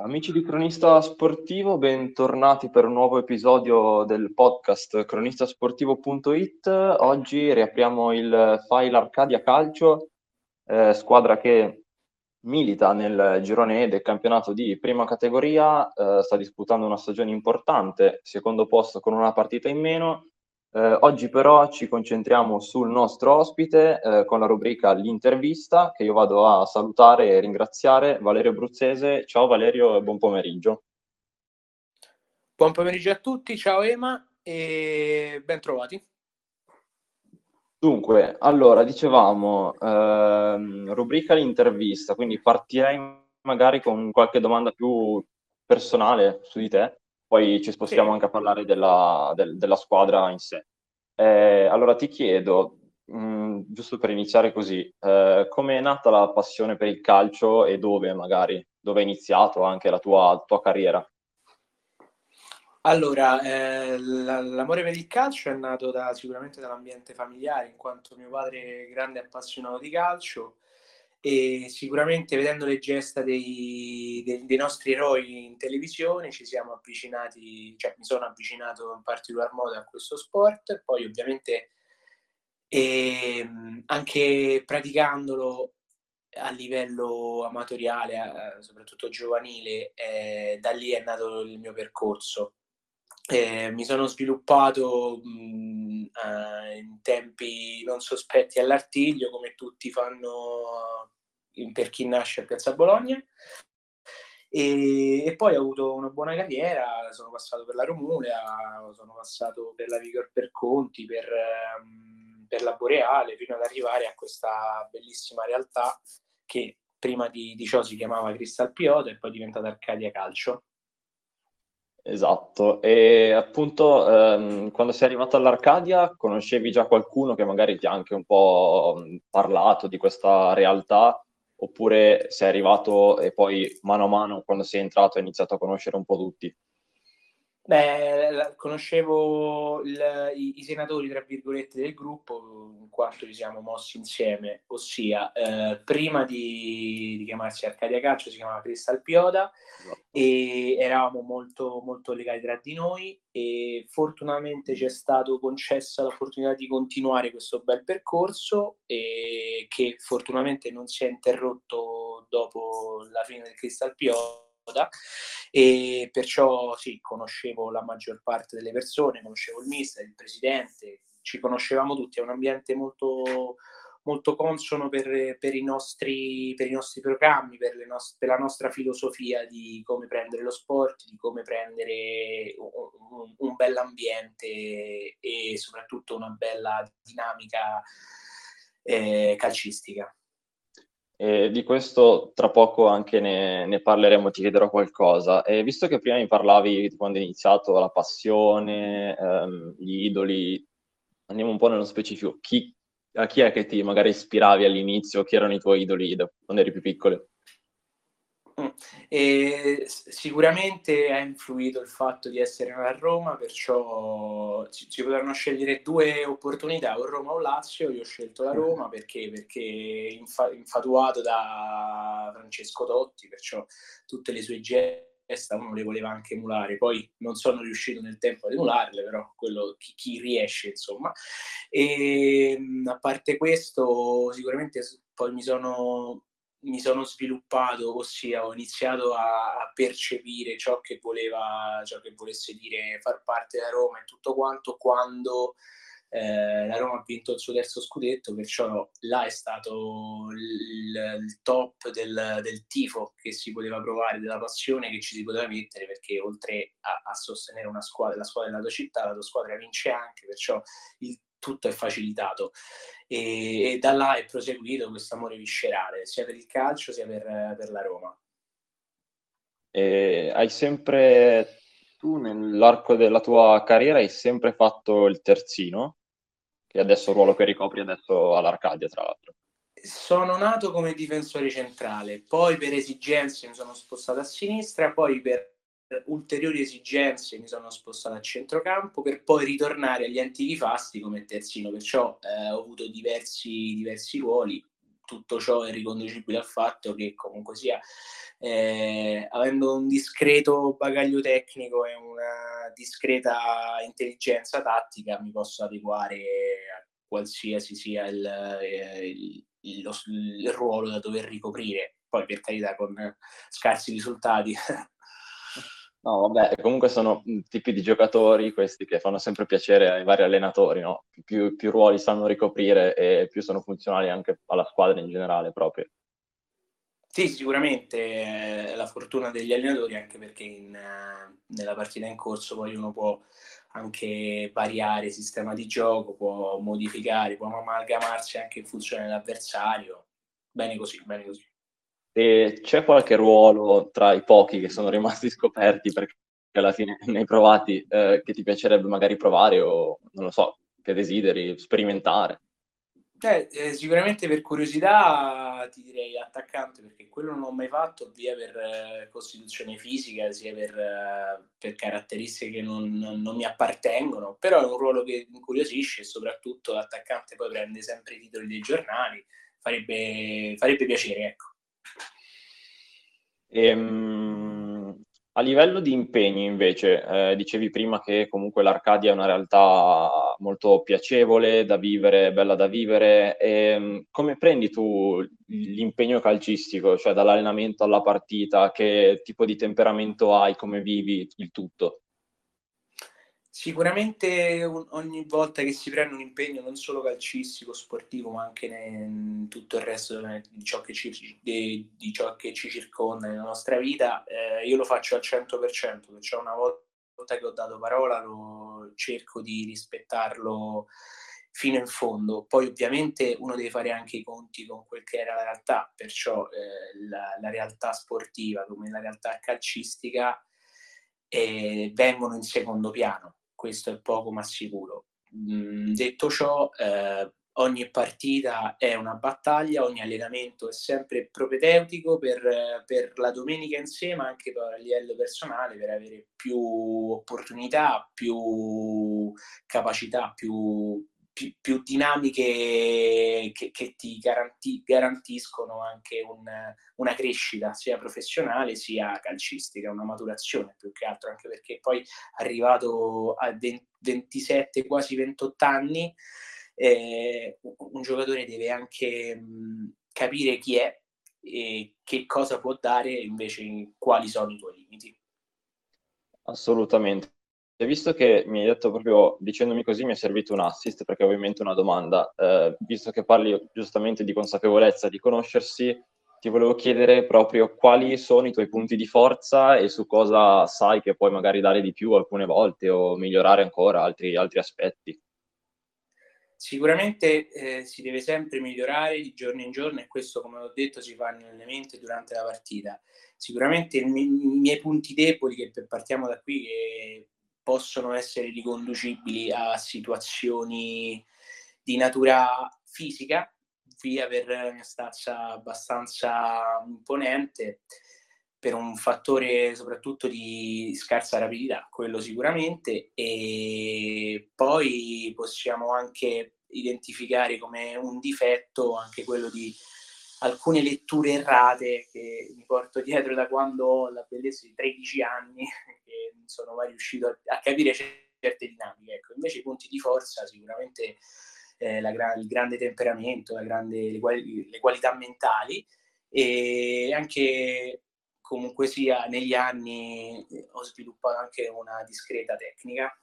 Amici di Cronista Sportivo, bentornati per un nuovo episodio del podcast cronistasportivo.it. Oggi riapriamo il file Arcadia Calcio, eh, squadra che milita nel girone E del campionato di prima categoria, eh, sta disputando una stagione importante, secondo posto con una partita in meno, eh, oggi però ci concentriamo sul nostro ospite eh, con la rubrica L'intervista che io vado a salutare e ringraziare Valerio Bruzzese. Ciao Valerio e buon pomeriggio. Buon pomeriggio a tutti, ciao Ema e ben trovati. Dunque, allora dicevamo ehm, rubrica L'intervista, quindi partirei magari con qualche domanda più personale su di te poi ci spostiamo sì. anche a parlare della, del, della, squadra in sé. Eh, allora ti chiedo, mh, mm, giusto per iniziare così, eh, come è nata la passione per il calcio e dove magari, dove è iniziato anche la tua, tua carriera? Allora, eh, l'amore per il calcio è nato da, sicuramente dall'ambiente familiare, in quanto mio padre è grande appassionato di calcio e sicuramente vedendo le gesta dei, dei, dei, nostri eroi in televisione ci siamo avvicinati, cioè mi sono avvicinato in particolar modo a questo sport, poi ovviamente eh, anche praticandolo a livello amatoriale, eh, soprattutto giovanile, eh, da lì è nato il mio percorso. Eh, mi sono sviluppato mh, uh, in tempi non sospetti all'artiglio, come tutti fanno per chi nasce a Piazza Bologna. E, e, poi ho avuto una buona carriera, sono passato per la Romulea, sono passato per la Vigor per Conti, per, um, per la Boreale, fino ad arrivare a questa bellissima realtà che prima di, di ciò si chiamava Crystal Pioda e poi è diventata Arcadia Calcio. Esatto, e appunto ehm, quando sei arrivato all'Arcadia conoscevi già qualcuno che magari ti ha anche un po' parlato di questa realtà oppure sei arrivato e poi mano a mano quando sei entrato hai iniziato a conoscere un po' tutti? Beh, conoscevo il, i, i, senatori, tra virgolette, del gruppo, in quanto ci siamo mossi insieme, ossia eh, prima di, di, chiamarsi Arcadia Calcio si chiamava Crystal Pioda esatto. e eravamo molto, molto legati tra di noi e fortunatamente ci è stato concessa l'opportunità di continuare questo bel percorso e che fortunatamente non si è interrotto dopo la fine del Crystal Pioda e perciò sì, conoscevo la maggior parte delle persone, conoscevo il mister, il presidente, ci conoscevamo tutti, è un ambiente molto, molto consono per, per, i nostri, per, i nostri, programmi, per, nost- per, la nostra filosofia di come prendere lo sport, di come prendere un, un, un bell'ambiente e soprattutto una bella dinamica eh, calcistica. E di questo tra poco anche ne, ne parleremo, ti chiederò qualcosa. E visto che prima mi parlavi di quando hai iniziato la passione, ehm, gli idoli, andiamo un po' nello specifico. Chi, a chi è che ti magari ispiravi all'inizio? Chi erano i tuoi idoli quando eri più piccolo? E sicuramente ha influito il fatto di essere a Roma, perciò ci, ci potranno scegliere due opportunità, o Roma o Lazio. Io ho scelto la Roma perché, perché infa, infatuato da Francesco Totti, perciò tutte le sue gesta uno le voleva anche emulare. Poi non sono riuscito nel tempo ad emularle, però quello chi, chi riesce, insomma. E a parte questo, sicuramente poi mi sono mi sono sviluppato, ossia ho iniziato a, a, percepire ciò che voleva, ciò che volesse dire far parte della Roma e tutto quanto quando eh, la Roma ha vinto il suo terzo scudetto, perciò là è stato il, il top del, del, tifo che si poteva provare, della passione che ci si poteva mettere, perché oltre a, a sostenere una squadra, la squadra della tua città, la tua squadra vince anche, perciò il tutto è facilitato e, e da là è proseguito questo amore viscerale sia per il calcio sia per, per la Roma. E hai sempre, tu nell'arco della tua carriera hai sempre fatto il terzino, che adesso il ruolo che ricopri adesso all'Arcadia tra l'altro. Sono nato come difensore centrale, poi per esigenze mi sono spostato a sinistra, poi per ulteriori esigenze mi sono spostato a centrocampo per poi ritornare agli antichi fasti come terzino, perciò eh, ho avuto diversi, diversi ruoli, tutto ciò è riconducibile al fatto che comunque sia, eh, avendo un discreto bagaglio tecnico e una discreta intelligenza tattica, mi posso adeguare a qualsiasi sia il, eh, il, il, lo, il ruolo da dover ricoprire. Poi per carità con scarsi risultati No, vabbè, comunque sono tipi di giocatori questi che fanno sempre piacere ai vari allenatori, no? Più, più ruoli sanno ricoprire e più sono funzionali anche alla squadra in generale proprio. Sì, sicuramente è la fortuna degli allenatori, anche perché in, nella partita in corso poi uno può anche variare il sistema di gioco, può modificare, può amalgamarsi anche in funzione dell'avversario. Bene così, bene così. E c'è qualche ruolo tra i pochi che sono rimasti scoperti perché alla fine ne hai provati eh, che ti piacerebbe magari provare o non lo so, che desideri sperimentare? Eh, eh, sicuramente per curiosità ti direi attaccante perché quello non l'ho mai fatto via per eh, costituzione fisica sia per, eh, per caratteristiche che non, non, mi appartengono però è un ruolo che incuriosisce e soprattutto l'attaccante poi prende sempre i titoli dei giornali farebbe, farebbe piacere ecco Ehm, a livello di impegni, invece, eh, dicevi prima che comunque l'Arcadia è una realtà molto piacevole da vivere, bella da vivere. Ehm, come prendi tu l'impegno calcistico, cioè dall'allenamento alla partita? Che tipo di temperamento hai? Come vivi il tutto? Sicuramente ogni volta che si prende un impegno non solo calcistico, sportivo, ma anche in tutto il resto di ciò che ci, di, di ciò che ci circonda nella nostra vita, eh, io lo faccio al 100%, perciò una volta che ho dato parola lo cerco di rispettarlo fino in fondo. Poi ovviamente uno deve fare anche i conti con quel che era la realtà, perciò eh, la, la, realtà sportiva come la realtà calcistica eh, vengono in secondo piano questo è poco ma sicuro. Mm, detto ciò, eh, ogni partita è una battaglia, ogni allenamento è sempre propedeutico per, per, la domenica in sé, ma anche a livello personale, per avere più opportunità, più capacità, più, più, più dinamiche che, che ti garanti, garantiscono anche un, una crescita sia professionale sia calcistica, una maturazione più che altro, anche perché poi arrivato a 20, 27, quasi 28 anni, eh, un giocatore deve anche mh, capire chi è e che cosa può dare invece quali sono i tuoi limiti. Assolutamente. Visto che mi hai detto proprio, dicendomi così, mi è servito un assist, perché ovviamente una domanda, eh, visto che parli giustamente di consapevolezza, di conoscersi, ti volevo chiedere proprio quali sono i tuoi punti di forza e su cosa sai che puoi magari dare di più alcune volte o migliorare ancora altri, altri aspetti. Sicuramente eh, si deve sempre migliorare di giorno in giorno e questo, come ho detto, si fa nell'elemento durante la partita. Sicuramente i, i miei punti deboli, che partiamo da qui, che possono essere riconducibili a situazioni di natura fisica, via per una stazza abbastanza imponente, per un fattore soprattutto di scarsa rapidità, quello sicuramente, e poi possiamo anche identificare come un difetto anche quello di alcune letture errate che mi porto dietro da quando ho la bellezza di 13 anni, sono mai riuscito a, a capire certe dinamiche. Ecco, invece i punti di forza sicuramente eh, la, il grande temperamento, grande, le, quali, le, qualità mentali e anche comunque sia negli anni ho sviluppato anche una discreta tecnica.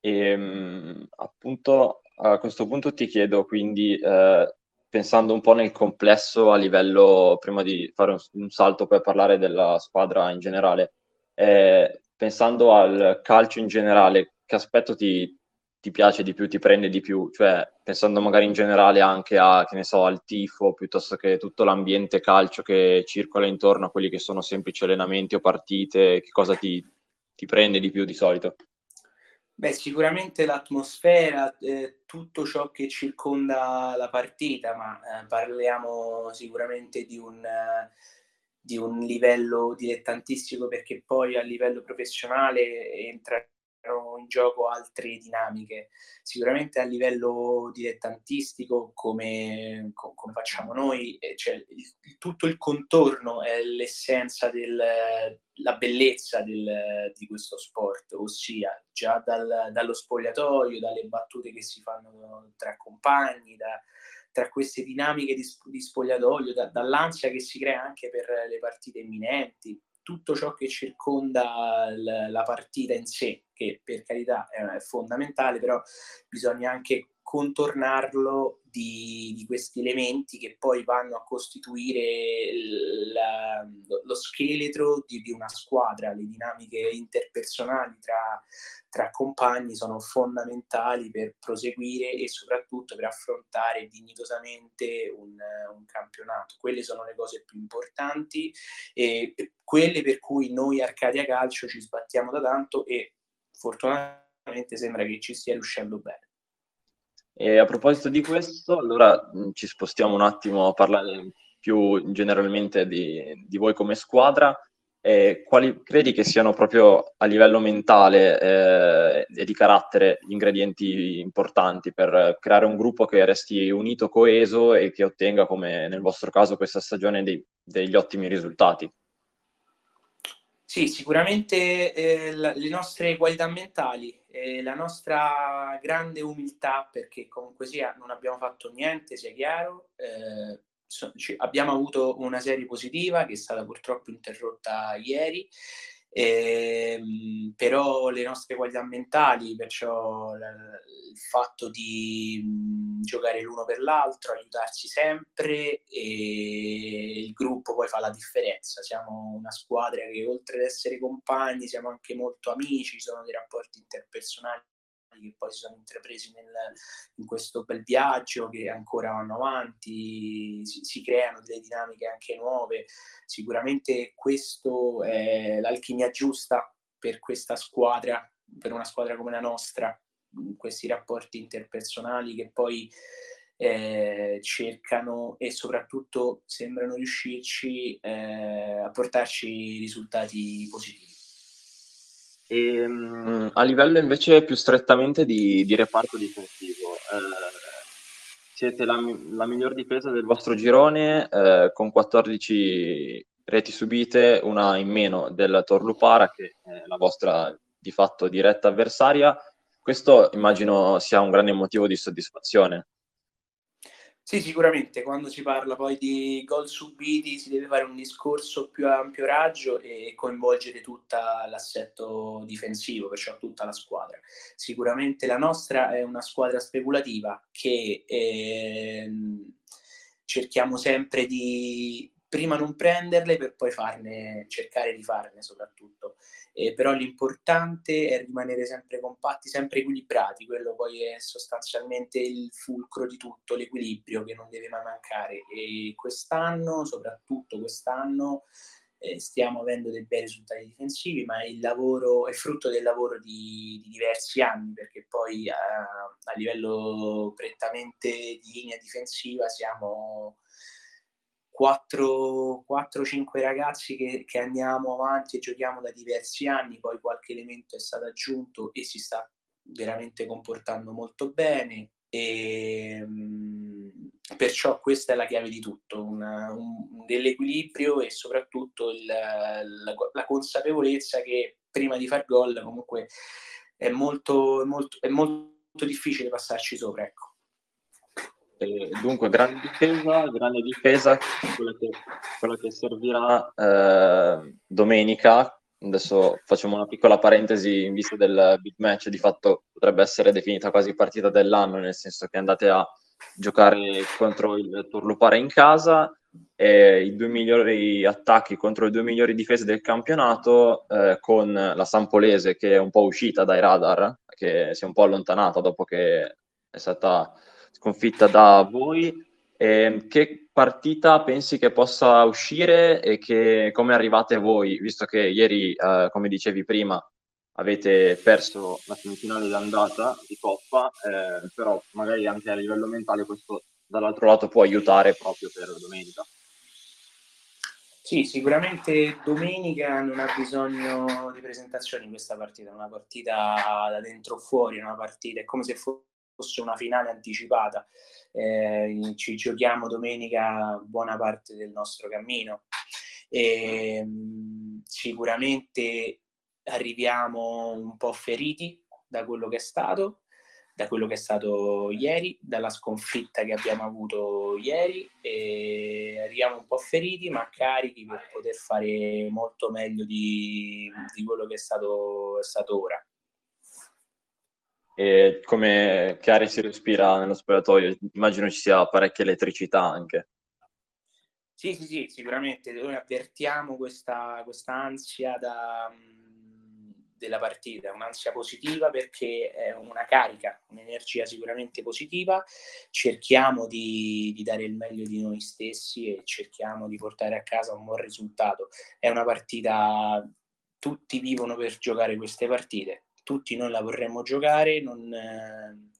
E, ehm, appunto a questo punto ti chiedo quindi eh, pensando un po' nel complesso a livello, prima di fare un salto per parlare della squadra in generale, eh, pensando al calcio in generale, che aspetto ti, ti, piace di più, ti prende di più? Cioè, pensando magari in generale anche a, che ne so, al tifo, piuttosto che tutto l'ambiente calcio che circola intorno a quelli che sono semplici allenamenti o partite, che cosa ti, ti prende di più di solito? Beh, sicuramente l'atmosfera, eh, tutto ciò che circonda la partita, ma eh, parliamo sicuramente di un, eh, di un livello dilettantistico perché poi a livello professionale entrano in gioco altre dinamiche. Sicuramente a livello dilettantistico, come, come facciamo noi, eh, cioè, il, tutto il contorno è l'essenza della bellezza del, di questo sport, ossia già dal, dallo spogliatoio, dalle battute che si fanno tra compagni, da, tra queste dinamiche di, di spogliatoio, da, dall'ansia che si crea anche per le partite imminenti, tutto ciò che circonda l- la partita in sé, che per carità è, è fondamentale, però bisogna anche contornarlo di, di, questi elementi che poi vanno a costituire la, lo scheletro di, di, una squadra. Le dinamiche interpersonali tra, tra, compagni sono fondamentali per proseguire e soprattutto per affrontare dignitosamente un, un campionato. Quelle sono le cose più importanti e quelle per cui noi Arcadia Calcio ci sbattiamo da tanto e fortunatamente sembra che ci stia riuscendo bene. E a proposito di questo, allora ci spostiamo un attimo a parlare più generalmente di, di voi come squadra. Eh, quali credi che siano proprio a livello mentale eh, e di carattere gli ingredienti importanti per creare un gruppo che resti unito, coeso e che ottenga, come nel vostro caso, questa stagione dei, degli ottimi risultati? Sì, sicuramente eh, la, le nostre qualità mentali, eh, la nostra grande umiltà, perché comunque sia non abbiamo fatto niente, sia chiaro, eh, so, abbiamo avuto una serie positiva che è stata purtroppo interrotta ieri, eh, però le nostre qualità mentali, perciò il fatto di mh, giocare l'uno per l'altro, aiutarsi sempre e il gruppo poi fa la differenza. Siamo una squadra che oltre ad essere compagni siamo anche molto amici, sono dei rapporti interpersonali che poi si sono intrapresi nel, in questo bel viaggio che ancora vanno avanti, si, si, creano delle dinamiche anche nuove. Sicuramente questo è l'alchimia giusta per questa squadra, per una squadra come la nostra, questi rapporti interpersonali che poi eh, cercano e soprattutto sembrano riuscirci eh, a portarci risultati positivi. E, um, a livello invece più strettamente di, di reparto difensivo, eh, siete la, la, miglior difesa del vostro girone eh, con 14 reti subite, una in meno del Torlupara che è la vostra di fatto diretta avversaria. Questo immagino sia un grande motivo di soddisfazione. Sì, sicuramente quando si parla poi di gol subiti si deve fare un discorso più a ampio raggio e coinvolgere tutto l'assetto difensivo, perciò tutta la squadra. Sicuramente la nostra è una squadra speculativa che eh, cerchiamo sempre di prima non prenderle per poi farne, cercare di farne soprattutto. Eh, però l'importante è rimanere sempre compatti, sempre equilibrati, quello poi è sostanzialmente il fulcro di tutto, l'equilibrio che non deve mai mancare. E quest'anno, soprattutto quest'anno, eh, stiamo avendo dei bei risultati difensivi, ma il lavoro è frutto del lavoro di, di diversi anni, perché poi a, a livello prettamente di linea difensiva siamo 4-5 ragazzi che, che, andiamo avanti e giochiamo da diversi anni, poi qualche elemento è stato aggiunto e si sta veramente comportando molto bene e mh, perciò questa è la chiave di tutto, una, un, dell'equilibrio e soprattutto il, la, la, consapevolezza che prima di far gol comunque è molto, molto, è molto difficile passarci sopra. Ecco. Dunque, grande difesa, grande difesa, quella che, quella che servirà eh, domenica. Adesso facciamo una piccola parentesi in vista del big match, di fatto potrebbe essere definita quasi partita dell'anno, nel senso che andate a giocare contro il Turlupare in casa e i due migliori attacchi contro le due migliori difese del campionato eh, con la Sampolese che è un po' uscita dai radar, che si è un po' allontanata dopo che è stata sconfitta da voi. Eh, che partita pensi che possa uscire e che, come arrivate voi, visto che ieri, eh, come dicevi prima, avete perso la semifinale d'andata di Coppa, eh, però magari anche a livello mentale questo dall'altro lato può aiutare proprio per domenica. Sì, sicuramente domenica non ha bisogno di presentazioni questa partita, è una partita da dentro fuori, una partita, è come se una finale anticipata. Eh, ci giochiamo domenica buona parte del nostro cammino. E, ehm, sicuramente arriviamo un po' feriti da quello che è stato, da quello che è stato ieri, dalla sconfitta che abbiamo avuto ieri e arriviamo un po' feriti ma carichi per poter fare molto meglio di, di quello che è stato, è stato ora. E come Chiari si respira nello spogliatoio? Immagino ci sia parecchia elettricità anche. Sì, sì, sì, sicuramente noi avvertiamo questa ansia da della partita, un'ansia positiva perché è una carica, un'energia sicuramente positiva, cerchiamo di, di, dare il meglio di noi stessi e cerchiamo di portare a casa un buon risultato. È una partita, tutti vivono per giocare queste partite, tutti noi la vorremmo giocare, non, eh,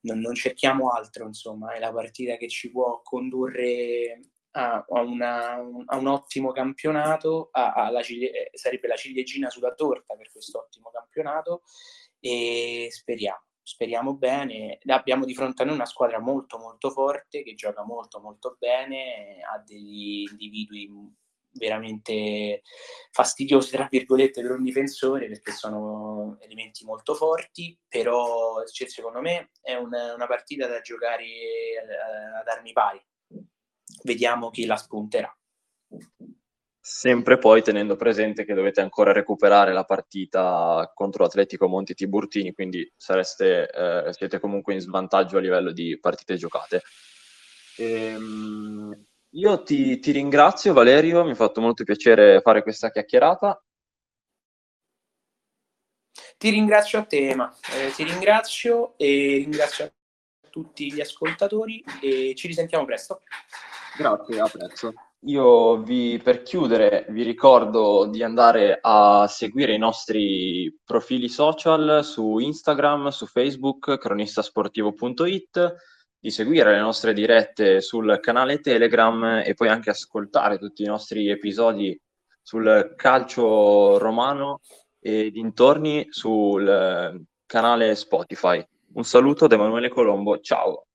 non, non cerchiamo altro, insomma, è la partita che ci può condurre a, una, a un ottimo campionato, a, a la, eh, sarebbe la ciliegina sulla torta per questo ottimo campionato e speriamo, speriamo bene. Abbiamo di fronte a noi una squadra molto molto forte che gioca molto molto bene, ha degli individui veramente fastidiosi tra virgolette per un difensore perché sono elementi molto forti però cioè, secondo me è una, una partita da giocare eh, ad armi pari vediamo chi la spunterà. Sempre poi tenendo presente che dovete ancora recuperare la partita contro Atletico Monti Tiburtini, quindi sareste, eh, siete comunque in svantaggio a livello di partite giocate. Ehm, io ti, ti ringrazio Valerio, mi ha fatto molto piacere fare questa chiacchierata. Ti ringrazio a te, Ema. Eh, ti ringrazio e ringrazio a tutti gli ascoltatori e ci risentiamo presto. Grazie, a prezzo. Io vi, per chiudere vi ricordo di andare a seguire i nostri profili social su Instagram, su Facebook, cronistasportivo.it, di seguire le nostre dirette sul canale Telegram e poi anche ascoltare tutti i nostri episodi sul calcio romano e dintorni sul canale Spotify. Un saluto da Emanuele Colombo, ciao!